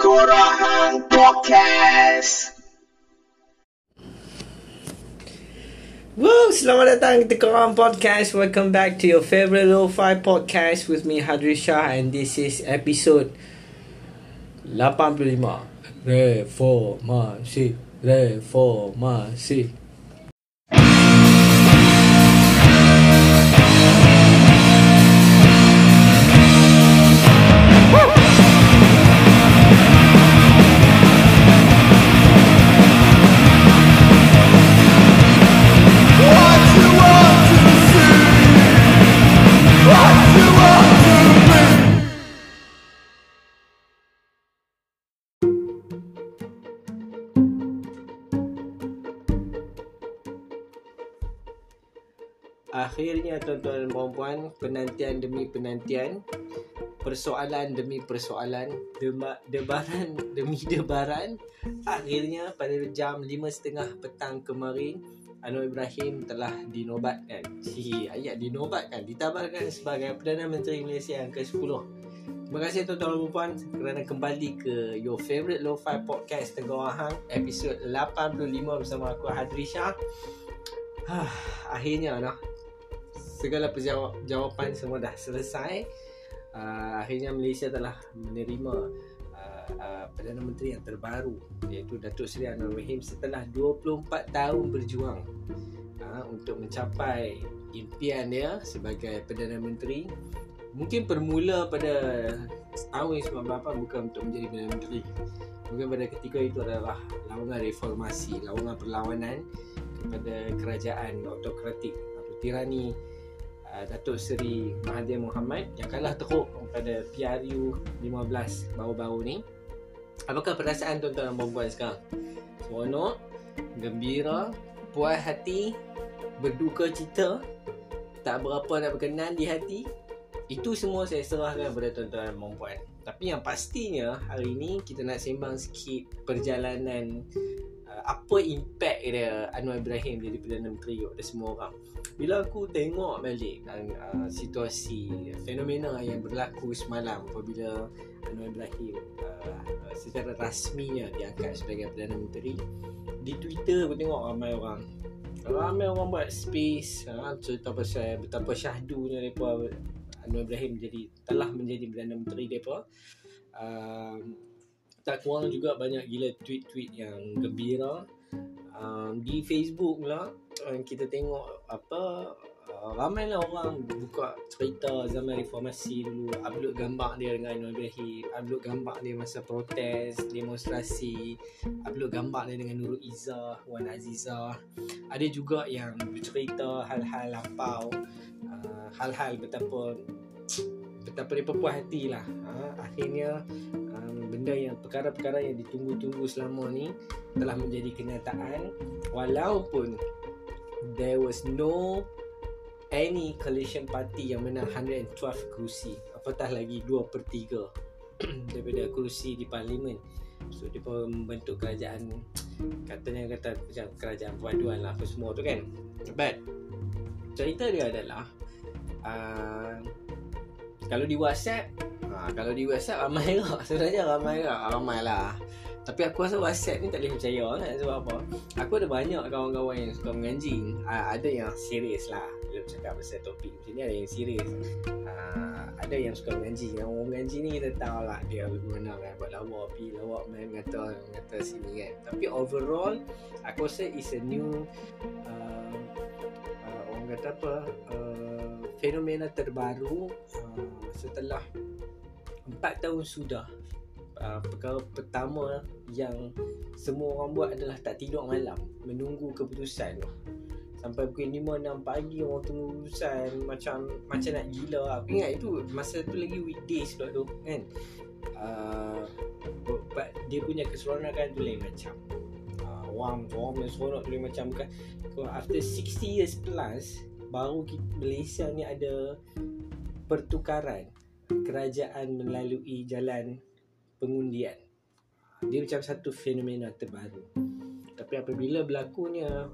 Korang Podcast. Woo! Selamat datang di Korang Podcast. Welcome back to your favorite lo-fi podcast with me Hadri Shah and this is episode 85. Reformasi, reformasi. Akhirnya tuan-tuan dan puan-puan, penantian demi penantian, persoalan demi persoalan, dema, debaran demi debaran, akhirnya pada jam 5.30 petang kemarin, Anwar Ibrahim telah dinobatkan. Si ayat dinobatkan, ditabarkan sebagai Perdana Menteri Malaysia yang ke-10. Terima kasih tuan-tuan dan puan kerana kembali ke your favorite lo-fi podcast Tengah Wahang episod 85 bersama aku Hadri Shah. Ah, akhirnya nah segala jawapan semua dah selesai. Uh, akhirnya Malaysia telah menerima uh, uh, Perdana Menteri yang terbaru iaitu Datuk Seri Anwar Ibrahim setelah 24 tahun berjuang uh, untuk mencapai impian dia sebagai Perdana Menteri. Mungkin bermula pada tahun 98 bukan untuk menjadi Perdana Menteri. Mungkin pada ketika itu adalah lawangan reformasi, lawangan perlawanan kepada kerajaan autokratik atau tirani uh, Datuk Seri Mahathir Mohamad yang kalah teruk pada PRU 15 baru-baru ni. Apakah perasaan tuan-tuan dan puan-puan sekarang? Seronok, gembira, puas hati, berduka cita, tak berapa nak berkenan di hati. Itu semua saya serahkan kepada tuan-tuan dan puan-puan. Tapi yang pastinya hari ini kita nak sembang sikit perjalanan apa impact dia Anwar Ibrahim jadi Perdana Menteri kepada semua orang. Bila aku tengok balik kan, uh, situasi fenomena yang berlaku semalam apabila Anwar Ibrahim uh, uh, secara rasminya diangkat sebagai Perdana Menteri di Twitter aku tengok ramai orang ramai orang buat space uh, cerita pasal betapa syahdunya mereka Anwar Ibrahim jadi telah menjadi Perdana Menteri mereka uh, tak kurang juga banyak gila tweet-tweet yang gembira. Um, di Facebook pula uh, kita tengok apa uh, ramailah orang buka cerita zaman reformasi dulu. Upload gambar dia dengan Anwar Ibrahim upload gambar dia masa protes demonstrasi upload gambar dia dengan Nurul Izzah Wan Azizah. Ada juga yang bercerita hal-hal lampau uh, hal-hal betapa betapa dia puas hati lah. Ha, akhirnya um, benda yang perkara-perkara yang ditunggu-tunggu selama ni telah menjadi kenyataan. Walaupun there was no any coalition party yang menang 112 kerusi. Apatah lagi 2 per 3 daripada kerusi di parlimen. So dia pun membentuk kerajaan katanya kata macam kerajaan perpaduan lah apa semua tu kan. But cerita dia adalah uh, kalau di WhatsApp ha, Kalau di WhatsApp ramai lah. Sebenarnya ramai lah Ramai lah. Tapi aku rasa WhatsApp ni tak boleh percaya kan Sebab apa? Aku ada banyak kawan-kawan yang suka menganjing. Ha, Ada yang serius lah. Bila bercakap pasal topik macam ni Ada yang serius ha, Ada yang suka menganjing. Yang orang menganjing ni kita tahu lah Dia bagaimana kan. Buat lawak Pi lawak main Kata Kata sini kan. Tapi overall Aku rasa it's a new uh, Kata apa uh, Fenomena terbaru uh, setelah 4 tahun sudah uh, perkara pertama yang semua orang buat adalah tak tidur malam menunggu keputusan. Tu sampai pukul 5 6 pagi orang tunggu keputusan macam macam nak gila. Aku ingat itu masa tu lagi weekdays pula tu kan? Uh, dia punya keseronokan tu lain macam uh, orang orang punya seronok tu lain macam. Kan after 60 years plus baru Malaysia ni ada pertukaran kerajaan melalui jalan pengundian. Dia macam satu fenomena terbaru. Tapi apabila berlakunya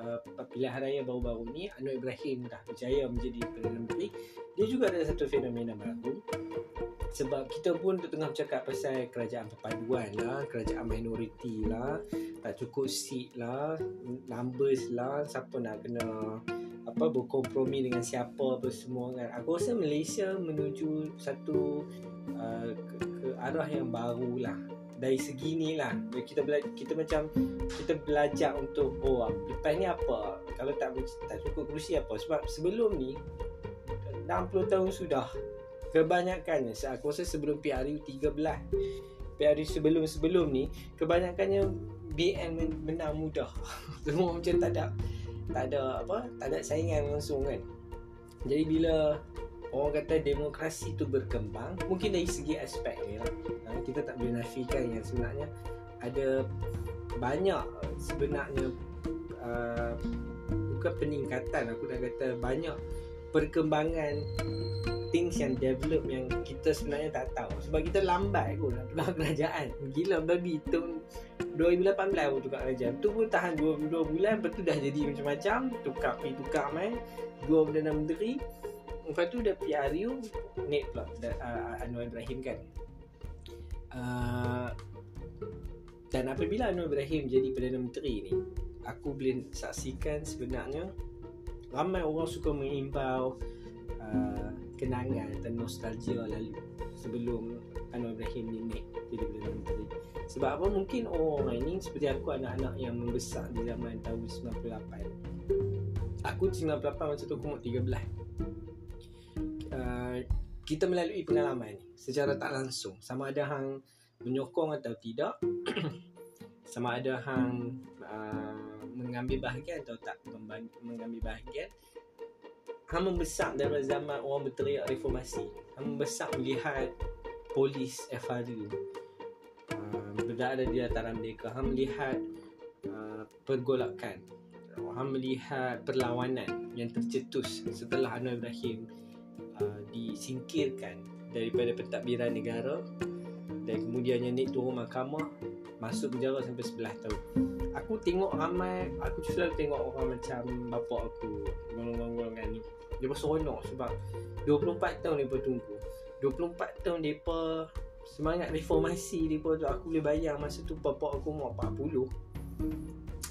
uh, pilihan raya baru-baru ni Anwar Ibrahim dah berjaya menjadi Perdana Menteri dia juga ada satu fenomena baru sebab kita pun tengah bercakap pasal kerajaan perpaduan lah kerajaan minoriti lah tak cukup seat lah numbers lah siapa nak kena apa berkompromi dengan siapa apa semua kan. Aku rasa Malaysia menuju satu uh, ke, ke arah yang baru lah. Dari segi ni lah. Kita bela- kita macam kita belajar untuk oh lepas ni apa? Kalau tak tak cukup kerusi apa? Sebab sebelum ni 60 tahun sudah kebanyakannya aku rasa sebelum PRU 13 PRU sebelum-sebelum ni kebanyakannya BN menang mudah. Semua macam tak ada tak ada apa tak ada saingan langsung kan. Jadi bila orang kata demokrasi tu berkembang mungkin dari segi aspek ni lah ha, kita tak boleh nafikan yang sebenarnya ada banyak sebenarnya uh, bukan peningkatan aku nak kata banyak perkembangan things yang develop yang kita sebenarnya tak tahu. Sebab kita lambat nak tukar kerajaan. Gila babi tahun 2018 pun tukar kerajaan tu pun tahan 2, 2 bulan lepas tu dah jadi macam-macam tukar pergi tukar main dua Perdana Menteri lepas tu dah PRU naik pula uh, Anwar Ibrahim kan. Uh, dan apabila Anwar Ibrahim jadi Perdana Menteri ni aku boleh saksikan sebenarnya ramai orang suka mengimbau uh, kenangan atau nostalgia lalu sebelum Anwar Ibrahim ni naik jadi Perdana Menteri sebab apa? Mungkin orang ini seperti aku anak-anak yang membesar di zaman tahun 98 aku 98 masa tu aku umur 13 uh, kita melalui pengalaman ni secara tak langsung. Sama ada hang menyokong atau tidak sama ada hang uh, mengambil bahagian atau tak mengambil bahagian Hang membesar dalam zaman orang berteriak reformasi. Hang membesar melihat polis FRU uh, Berada di dataran mereka. Hang melihat uh, pergolakan. Hang melihat perlawanan yang tercetus setelah Anwar Ibrahim uh, disingkirkan daripada pentadbiran negara. Dan kemudiannya naik turun mahkamah masuk penjara sampai 11 tahun aku tengok ramai aku selalu tengok orang macam bapak aku golong-golongan ni. Dia pun seronok sebab 24 tahun dia tunggu. 24 tahun dia semangat reformasi dia tu aku boleh bayang masa tu bapak aku umur 40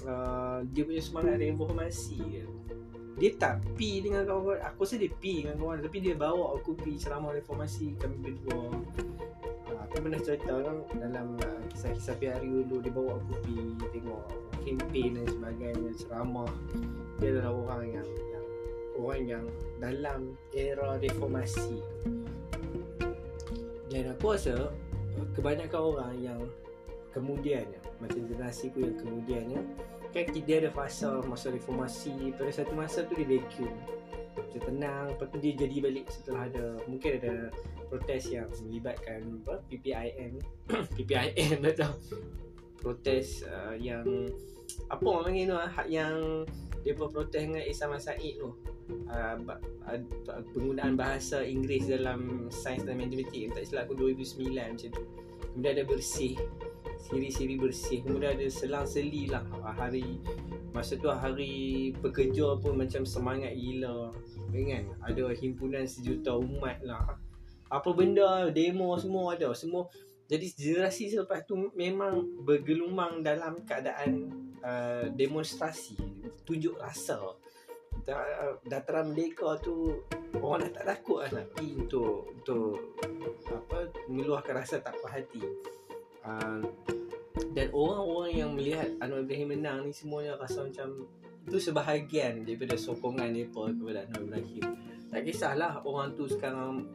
uh, dia punya semangat reformasi dia. Tak pi dengan kawan-kawan. Aku rasa dia pi dengan kawan tapi dia bawa aku pi ceramah reformasi kami berdua. Aku pernah cerita kan dalam uh, kisah-kisah PRU dulu dia bawa aku pergi tengok kempen dan sebagainya ceramah. Dia adalah orang yang, yang orang yang dalam era reformasi. Dan aku rasa uh, kebanyakan orang yang kemudiannya macam generasi aku yang kemudiannya kan dia ada fasa masa reformasi pada satu masa tu dia vacuum macam tenang. Dia jadi balik setelah ada mungkin ada protes yang melibatkan apa PPIM PPIM atau protes uh, yang apa orang panggil tu uh, yang dia protes dengan Isa Masaid tu. Uh, penggunaan bahasa Inggeris dalam sains dan matematik. Tak silap aku 2009 macam tu. Kemudian ada bersih siri-siri bersih. Kemudian ada selang-seli lah. Hari masa tu hari pekerja pun macam semangat gila. Kan ada himpunan sejuta umat lah. Apa benda demo semua ada. Semua jadi generasi selepas tu memang bergelumang dalam keadaan uh, demonstrasi. Tunjuk rasa. Dataran merdeka tu orang dah tak takut lah pergi untuk untuk apa meluahkan rasa tak puas hati uh, dan orang-orang yang melihat Anwar Ibrahim menang ni semuanya rasa macam itu sebahagian daripada sokongan mereka kepada Anwar Ibrahim. Tak kisahlah orang tu sekarang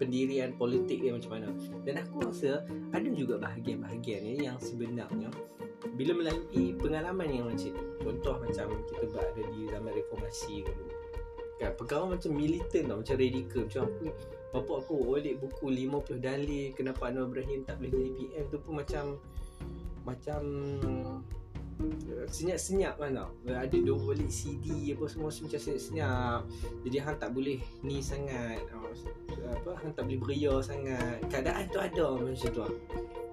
pendirian politik dia macam mana. Dan aku rasa ada juga bahagian-bahagian ni yang sebenarnya bila melalui pengalaman yang macam ni contoh macam kita berada di zaman reformasi dulu. Kan perkara macam militan tau macam radikal macam aku bapak aku olik buku 50 dalil kenapa Anwar Ibrahim tak boleh jadi PM tu pun macam macam senyap-senyap kan tau. Ada dua balik CD apa semua macam senyap-senyap. Jadi hang tak boleh ni sangat. Apa hang tak boleh beria sangat. Keadaan tu ada macam tu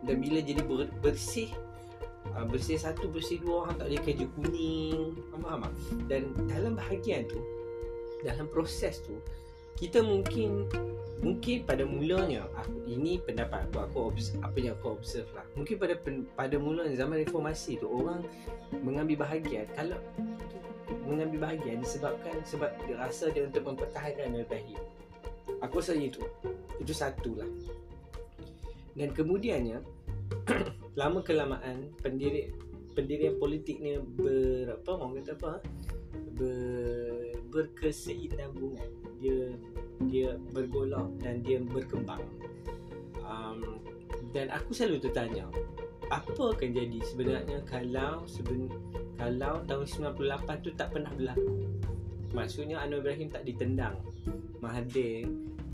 dan bila jadi ber, bersih uh, bersih satu bersih dua orang tak boleh keju kuning. Faham tak? Dan dalam bahagian tu dalam proses tu kita mungkin mungkin pada mulanya aku, ini pendapat aku aku observe, apa yang aku observe lah. Mungkin pada pada mulanya zaman reformasi tu orang mengambil bahagian. Kalau mengambil bahagian disebabkan sebab dia rasa dia untuk mempertahankan Ibrahim aku rasa itu. Itu satu lah. Dan kemudiannya lama kelamaan pendiri pendirian politik ni ber apa orang kata apa? Ber, berkesinambungan. Dia dia bergolak dan dia berkembang. Um, dan aku selalu tertanya apa akan jadi sebenarnya kalau seben, kalau tahun 98 tu tak pernah berlaku? Maksudnya Anwar Ibrahim tak ditendang Mahathir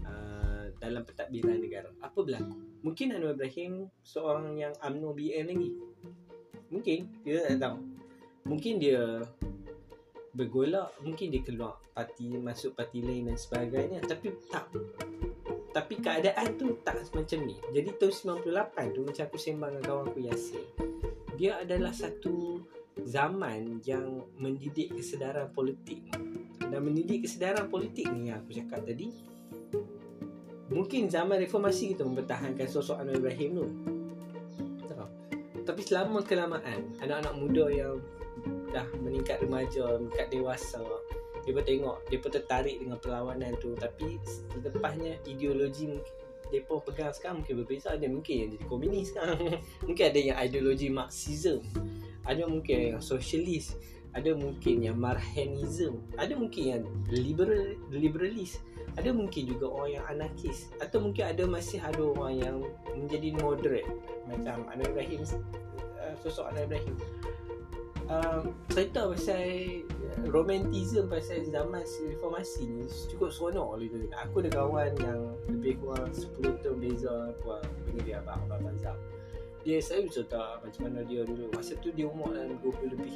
uh, dalam pentadbiran negara. Apa berlaku? Mungkin Anwar Ibrahim seorang yang UMNO BN lagi. Mungkin dia tak tahu. Mungkin dia bergolak mungkin dia keluar parti masuk parti lain dan sebagainya. Tapi tak. Tapi keadaan tu tak macam ni. Jadi tahun 98 tu macam aku sembang dengan kawan aku Yasir. Dia adalah satu zaman yang mendidik kesedaran politik. Dan mendidik kesedaran politik ni yang aku cakap tadi mungkin zaman reformasi kita mempertahankan sosok Anwar Ibrahim tu. Tapi selama kelamaan anak-anak muda yang dah meningkat remaja, meningkat dewasa. Pun tengok, pun tertarik dengan perlawanan tu. Tapi lepasnya ideologi pun pegang sekarang mungkin berbeza. Ada mungkin yang jadi komunis sekarang. Mungkin ada yang ideologi Marxism. Ada mungkin yang socialist ada mungkin yang Marxism. Ada mungkin yang liberal liberalis ada mungkin juga orang yang anarkis. Atau mungkin ada masih ada orang yang menjadi moderate. Macam Anwar Ibrahim uh, sosok Anwar Ibrahim um, cerita pasal romantism pasal zaman reformasi ni cukup seronok oleh tu. Aku ada kawan yang lebih kurang 10 tahun beza panggil dia abang abang Bazam. Dia saya cerita macam mana dia dulu. Masa tu dia umur dalam 20 lebih.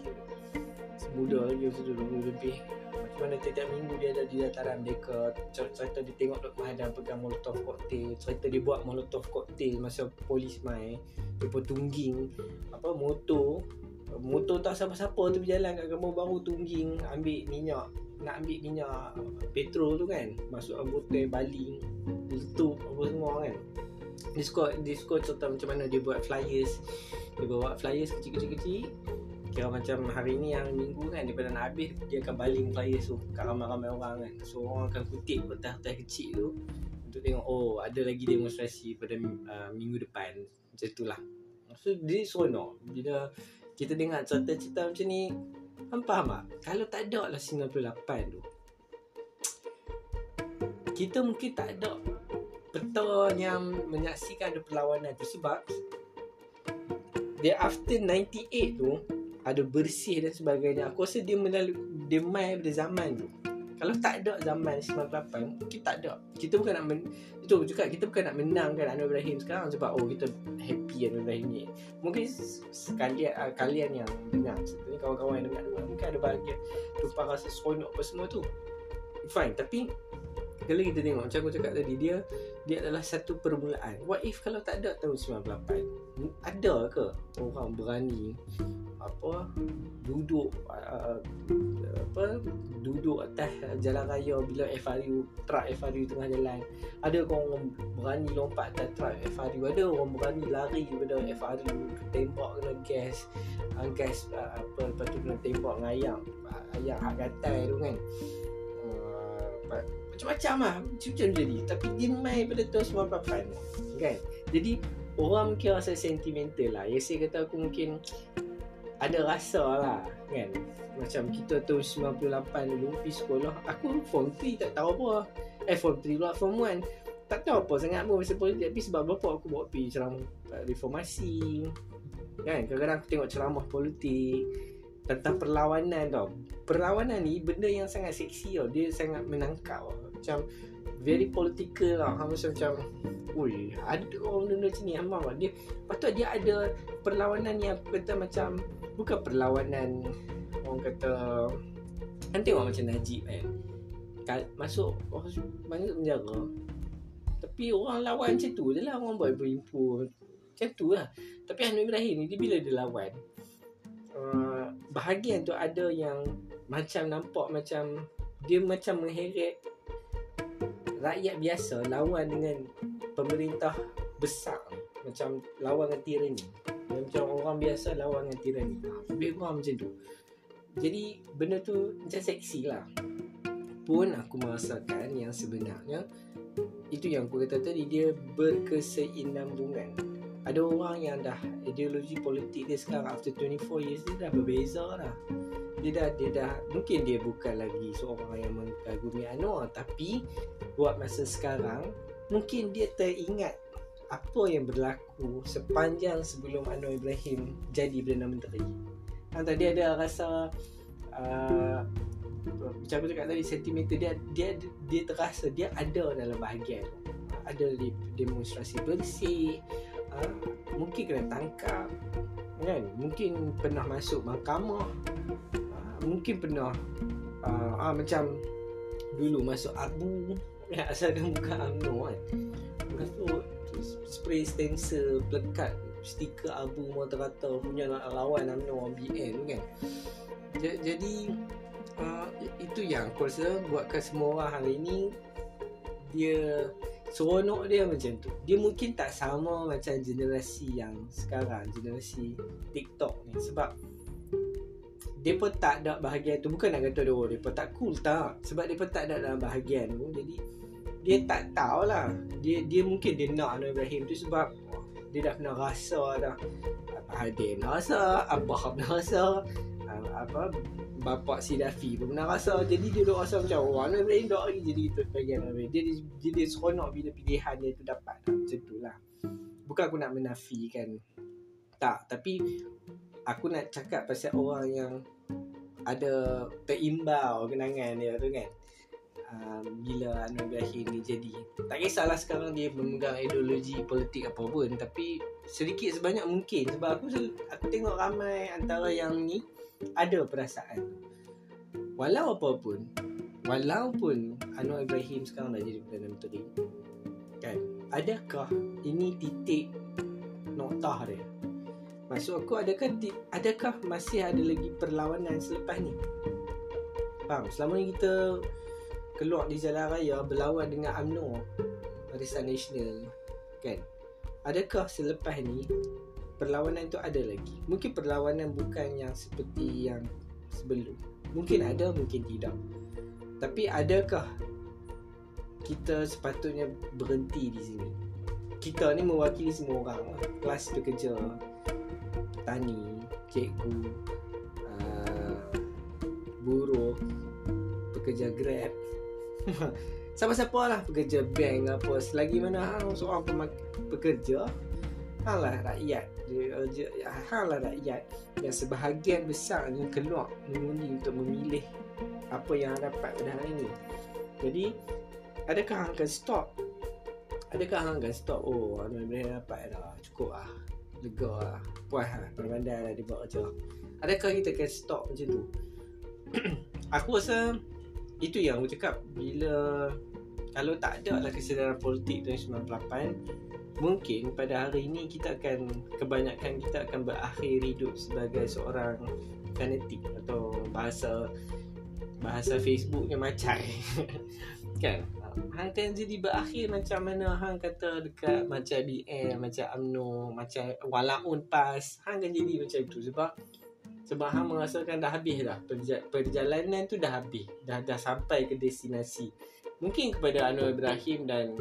Semuda masa tu 20 lebih. Macam mana tiap-tiap minggu dia ada di dataran mereka. Cerita dia tengok Dr. Mahadam pegang molotov cocktail. Cerita dia buat molotov cocktail masa polis mai. Dia pun tungging apa motor motor tak siapa-siapa tu berjalan kat kampung baru tungging ambil minyak. Nak ambil minyak petrol tu kan masuk botol baling letup apa semua kan. Dia suka, dia suka cerita macam mana dia buat flyers. Dia buat flyers kecil-kecil kira macam hari ni yang minggu kan daripada nak habis dia akan baling flyers tu kat ramai-ramai orang kan. So orang akan kutip kertas-kertas kecil tu untuk tengok oh ada lagi demonstrasi pada uh, minggu depan. Macam tu lah. So dia seronok. Bila kita dengar cerita-cerita macam ni Faham faham tak? Kalau tak ada lah 98 tu. Kita mungkin tak ada Peta yang menyaksikan ada perlawanan tu Sebab Dia after 98 tu Ada bersih dan sebagainya. Aku rasa dia melalui Dia main pada zaman tu kalau tak ada zaman 98 Kita tak ada. Kita bukan nak men, Itu juga Kita bukan nak menangkan Anwar Ibrahim sekarang Sebab oh kita happy Anwar Ibrahim ni. Mungkin sekalian uh, Kalian yang dengar Sebenarnya kawan-kawan yang dengar Mungkin ada bahagian Tumpah rasa seronok apa semua tu. Fine Tapi Kalau kita tengok Macam aku cakap tadi Dia Dia adalah satu permulaan. What if kalau tak ada tahun 98 Ada ke Orang berani apa duduk uh, apa duduk atas jalan raya bila FRU truck FRU tengah jalan? Ada orang berani lompat atas truck FRU ada orang berani lari daripada FRU tembak kena gas uh, gas uh, apa lepas tu kena tembak dengan ayam ayam hak gatai tu kan? Uh, macam-macam lah macam-macam jadi. Tapi dia main pada tahun 98 kan? Jadi orang mungkin rasa sentimental lah. Saya kata aku mungkin ada rasa lah kan? Macam kita tu 98 dulu pergi sekolah aku form 3 tak tahu apa. Eh form 3 pula form 1 tak tahu apa sangat pun pasal politik. Tapi sebab bapak aku bawa pergi ceramah reformasi. Kan? Kadang-kadang aku tengok ceramah politik tentang perlawanan tau. Perlawanan ni benda yang sangat seksi tau. Dia sangat menangkap. Macam very political lah. Macam macam Ui, ada orang benda macam ni Hamam dia patut dia ada perlawanan yang kata macam bukan perlawanan orang kata kan tengok macam Najib kan masuk orang banyak penjara tapi orang lawan macam tu je lah orang buat berimpu macam tu lah. Tapi Hanum Ibrahim ni dia bila dia lawan uh, bahagian tu ada yang macam nampak macam dia macam mengheret rakyat biasa lawan dengan pemerintah besar. Macam lawan dengan tirani. Macam orang biasa lawan dengan tirani. Lebih kurang macam tu. Jadi benda tu macam seksi lah. Pun aku merasakan yang sebenarnya itu yang aku kata tadi dia berkeseinambungan ada orang yang dah ideologi politik dia sekarang after 24 years dia dah berbeza lah dia dah dia dah mungkin dia bukan lagi seorang yang mengagumi Anwar tapi buat masa sekarang mungkin dia teringat apa yang berlaku sepanjang sebelum Anwar Ibrahim jadi Perdana Menteri. Ha, tadi ada rasa uh, macam aku cakap tadi sentimental dia dia dia terasa dia ada dalam bahagian. Ada di demonstrasi bersih uh, mungkin kena tangkap kan? Mungkin pernah masuk mahkamah mungkin pernah uh, uh, macam dulu masuk abu ya, asalkan bukan UMNO kan. Lepas tu spray stencil plekat stiker abu rata-rata punya lawan UMNO BN kan. Jadi uh, itu yang aku rasa buatkan semua orang hari ni dia seronok dia macam tu. Dia mungkin tak sama macam generasi yang sekarang generasi TikTok ni. Sebab pun tak ada bahagian tu. Bukan nak kata dia oh, pun tak cool. Tak. Sebab pun tak ada dalam bahagian tu. Jadi dia tak tahulah dia dia mungkin dia nak Anwar Ibrahim tu sebab dia dah pernah rasa dah Hadir pernah rasa Abah pernah rasa apa bapa si Dafi pun pernah rasa. Jadi dia duk rasa macam oh Anwar Ibrahim duk lagi jadi kita bagian dia dia, dia seronok bila pilihan dia tu dapat. Macam tu lah. Bukan aku nak menafikan. Tak. Tapi aku nak cakap pasal orang yang ada terimbau kenangan dia tu kan. Uh, bila Anwar Ibrahim ni jadi. Tak kisahlah sekarang dia memegang ideologi politik apa pun tapi sedikit sebanyak mungkin. Sebab aku aku tengok ramai antara yang ni ada perasaan. Walau apapun walaupun Anwar Ibrahim sekarang dah jadi Perdana Menteri kan adakah ini titik noktah dia Maksud aku adakah adakah masih ada lagi perlawanan selepas ni? Faham? Selama ni kita keluar di jalan raya berlawan dengan UMNO Barisan Nasional kan? Adakah selepas ni perlawanan tu ada lagi? Mungkin perlawanan bukan yang seperti yang sebelum. Mungkin ada, mungkin tidak. Tapi adakah kita sepatutnya berhenti di sini? Kita ni mewakili semua orang Kelas pekerja petani, cikgu, uh, buruh, pekerja grab. Siapa-siapa lah pekerja bank apa Selagi mana hang seorang pemak- pekerja Hang lah rakyat Hang lah rakyat Yang sebahagian besar ni keluar Mengundi untuk memilih Apa yang dapat pada hari ini. Jadi Adakah hang akan stop Adakah hang akan stop Oh, Ibrahim dapat dah. Cukup lah. Lega lah. Puas lah. Pandai-pandai lah dia buat kerja adakah kita akan stop macam tu? Aku rasa itu yang aku cakap. Bila kalau tak ada lah kesedaran politik tahun 98 mungkin pada hari ini kita akan kebanyakan kita akan berakhir hidup sebagai seorang fanatik atau bahasa bahasa Facebooknya macam kan hang kan jadi berakhir macam mana hang kata dekat macam BM macam UMNO macam walaupun PAS. Hang kan jadi macam tu sebab sebab hang merasakan dah habis dah. Perjalanan tu dah habis. Dah dah sampai ke destinasi. Mungkin kepada Anwar Ibrahim dan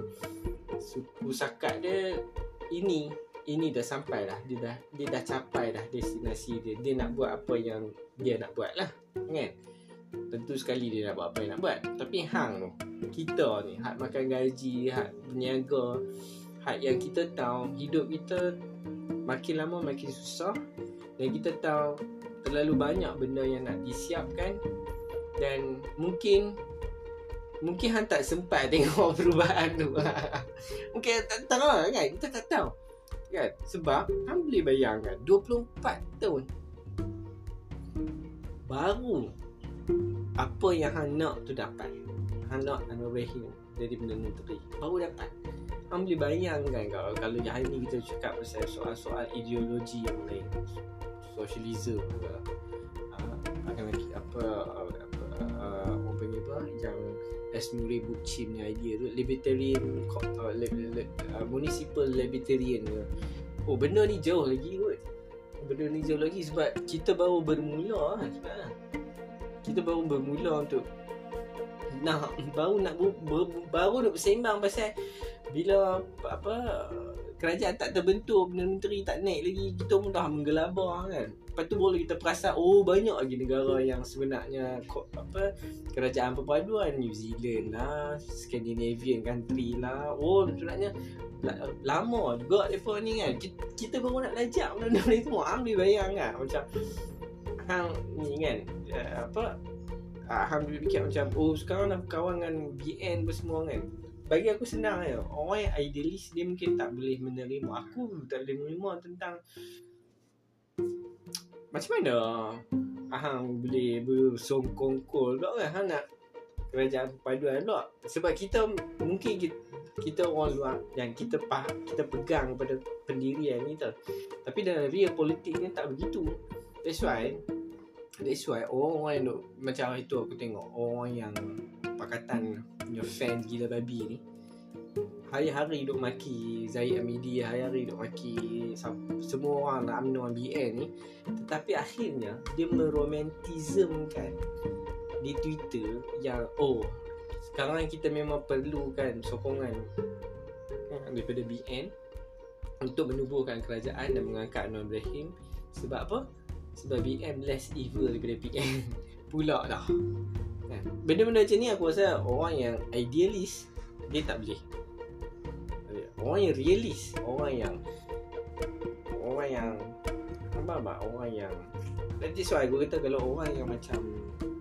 suku sakat dia ini ini dah sampai dah. Dia dah dia dah capai dah destinasi dia. Dia nak buat apa yang dia nak buat lah kan tentu sekali dia nak buat apa yang nak buat. Tapi hang tu kita ni hak makan gaji hak berniaga hak yang kita tahu hidup kita makin lama makin susah dan kita tahu terlalu banyak benda yang nak disiapkan dan mungkin mungkin hang tak sempat tengok perubahan tu. Mungkin tak tahu kan kita tak tahu. Kan? Sebab hang boleh bayangkan 24 tahun baru apa yang hang nak tu dapat. Hang nak Anwar Ibrahim jadi Perdana Menteri. Baru dapat. Hang boleh bayangkan kalau, kalau hari ni kita cakap pasal soal-soal ideologi yang lain. Socialism ke uh, akan lagi apa apa uh, orang panggil apa yang S. Murray Bookchin punya idea tu libertarian uh, le, le, uh, municipal libertarian ke. Oh benda ni jauh lagi kot. Benda ni jauh lagi sebab kita baru bermula sebenarnya kita baru bermula untuk nak baru nak ber, baru nak bersembang pasal bila apa kerajaan tak terbentuk menteri tak naik lagi kita pun dah menggelabah kan. Lepas tu boleh kita perasan oh banyak lagi negara yang sebenarnya apa kerajaan perpaduan. New Zealand lah Scandinavian country lah. Oh sebenarnya lama juga mereka ni kan. Kita, kita baru nak belajar benda-benda semua. Ambil bayang kan macam hang ni kan. Uh, apa uh, hang fikir macam oh sekarang nak kawan dengan BN semua kan. Bagi aku senang ya. Orang yang idealis dia mungkin tak boleh menerima. Aku tak boleh menerima tentang macam mana Ahang boleh bersongkongkol. Tak kan Ahang nak kerajaan perpaduan tak Sebab kita mungkin kita, kita orang luar yang kita faham, kita pegang pada pendirian ni tau. Tapi dalam real politik ni tak begitu. That's why That's why orang-orang yang macam itu aku tengok Orang yang pakatan punya fan gila babi ni Hari-hari duk maki Zahid Amidi Hari-hari duk maki Semua orang nak UMNO BN ni Tetapi akhirnya Dia meromantismkan Di Twitter Yang oh Sekarang kita memang perlukan sokongan eh, Daripada BN Untuk menubuhkan kerajaan Dan mengangkat Anwar Ibrahim Sebab apa? Sebab BN less evil daripada PN Pula dah kan? Benda-benda macam ni aku rasa orang yang idealis Dia tak boleh. Orang yang realis Orang yang Orang yang Apa apa Orang yang That's why aku kata kalau orang yang macam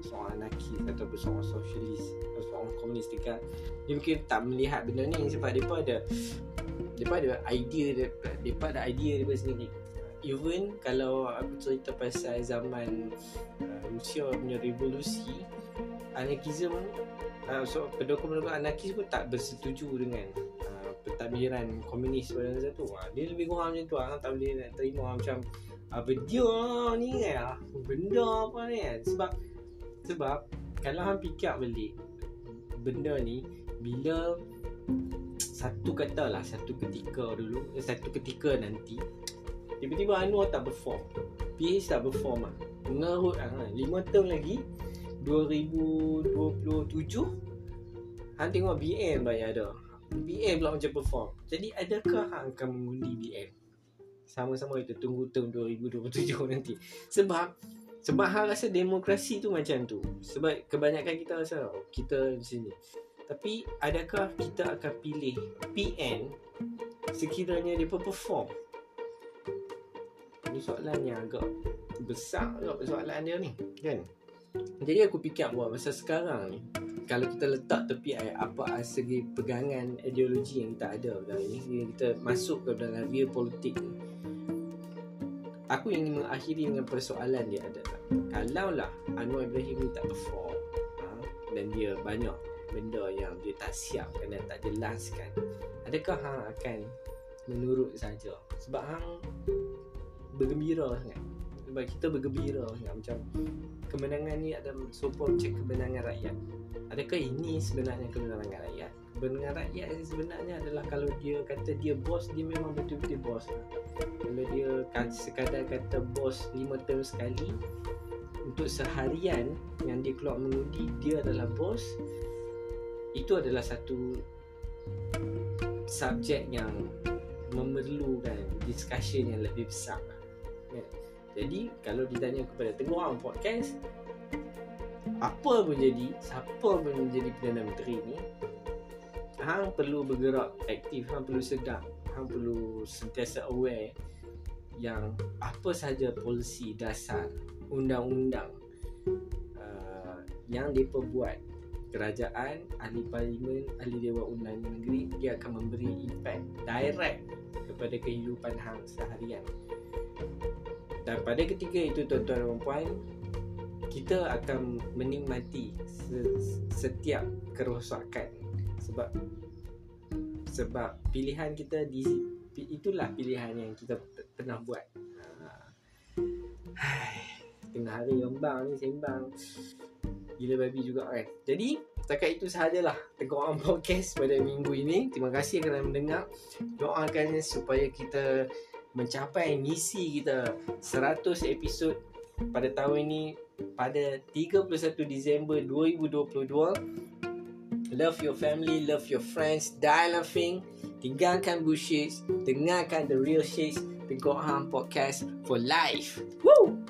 Seorang anarkis Ataupun seorang sosialis Atau seorang komunis dekat Dia mungkin tak melihat benda ni Sebab dia pun ada Dia pun ada idea Dia, pun ada idea pun sendiri Even kalau aku cerita pasal zaman uh, Rusia punya revolusi anarkism uh, so pendukung-pendukung anarkis pun tak bersetuju dengan uh, pentadbiran komunis pada masa tu. Uh, dia lebih kurang macam tu. Orang tak boleh nak terima macam apa uh, dia ni kan? Benda apa ni kan? Sebab sebab kalau hang fikir balik benda ni bila satu kata lah satu ketika dulu eh, satu ketika nanti tiba-tiba Anwar tak perform. PH tak perform lah mengarut lah lima tahun lagi 2027 Hang tengok BM banyak ada. BM pula macam perform. Jadi adakah Hang akan mengundi BM Sama-sama itu tunggu tahun 2027 nanti. Sebab Sebab Hang rasa demokrasi tu macam tu. Sebab kebanyakan kita rasa oh, Kita di sini. Tapi adakah kita akan pilih PN Sekiranya dia perform Ini soalan yang agak besar agak soalan dia ni Kan? Jadi aku fikir buat masa sekarang ni kalau kita letak tepi apa segi pegangan ideologi yang kita ada dalam ini? Kita masuk ke dalam real politik ni. Aku ingin mengakhiri dengan persoalan dia ada kalau lah Anwar Ibrahim ni tak perform ha, dan dia banyak benda yang dia tak siapkan dan tak jelaskan adakah hang akan menurut saja? Sebab hang bergembira sangat sebab kita bergembira sangat macam kemenangan ni ada sokong cek kemenangan rakyat. Adakah ini sebenarnya kemenangan rakyat? Kemenangan rakyat ini sebenarnya adalah kalau dia kata dia bos, dia memang betul-betul bos. Kalau dia sekadar kata bos lima tahun sekali, untuk seharian yang dia keluar mengundi, dia adalah bos. Itu adalah satu subjek yang memerlukan discussion yang lebih besar. Jadi kalau ditanya kepada tengok podcast apa pun jadi, siapa pun menjadi Perdana Menteri ni? Hang perlu bergerak aktif, hang perlu sedar Hang perlu sentiasa aware Yang apa sahaja polisi dasar Undang-undang uh, Yang diperbuat Kerajaan, ahli parlimen, ahli Dewan Undangan Negeri Dia akan memberi impact direct Kepada kehidupan hang seharian dan pada ketika itu tuan-tuan dan puan kita akan menikmati setiap kerosakan sebab sebab pilihan kita di itulah pilihan yang kita pernah buat. Tengah hari rembang ni sembang. Gila babi juga kan. Jadi, setakat itu sahajalah Tengok Orang Podcast pada minggu ini. Terima kasih kerana mendengar. Doakan supaya kita mencapai misi kita 100 episod pada tahun ini pada 31 Disember 2022. Love your family, love your friends, die laughing, tinggalkan bullshit, dengarkan the real shit, Tengok Ham Podcast for life. Woo!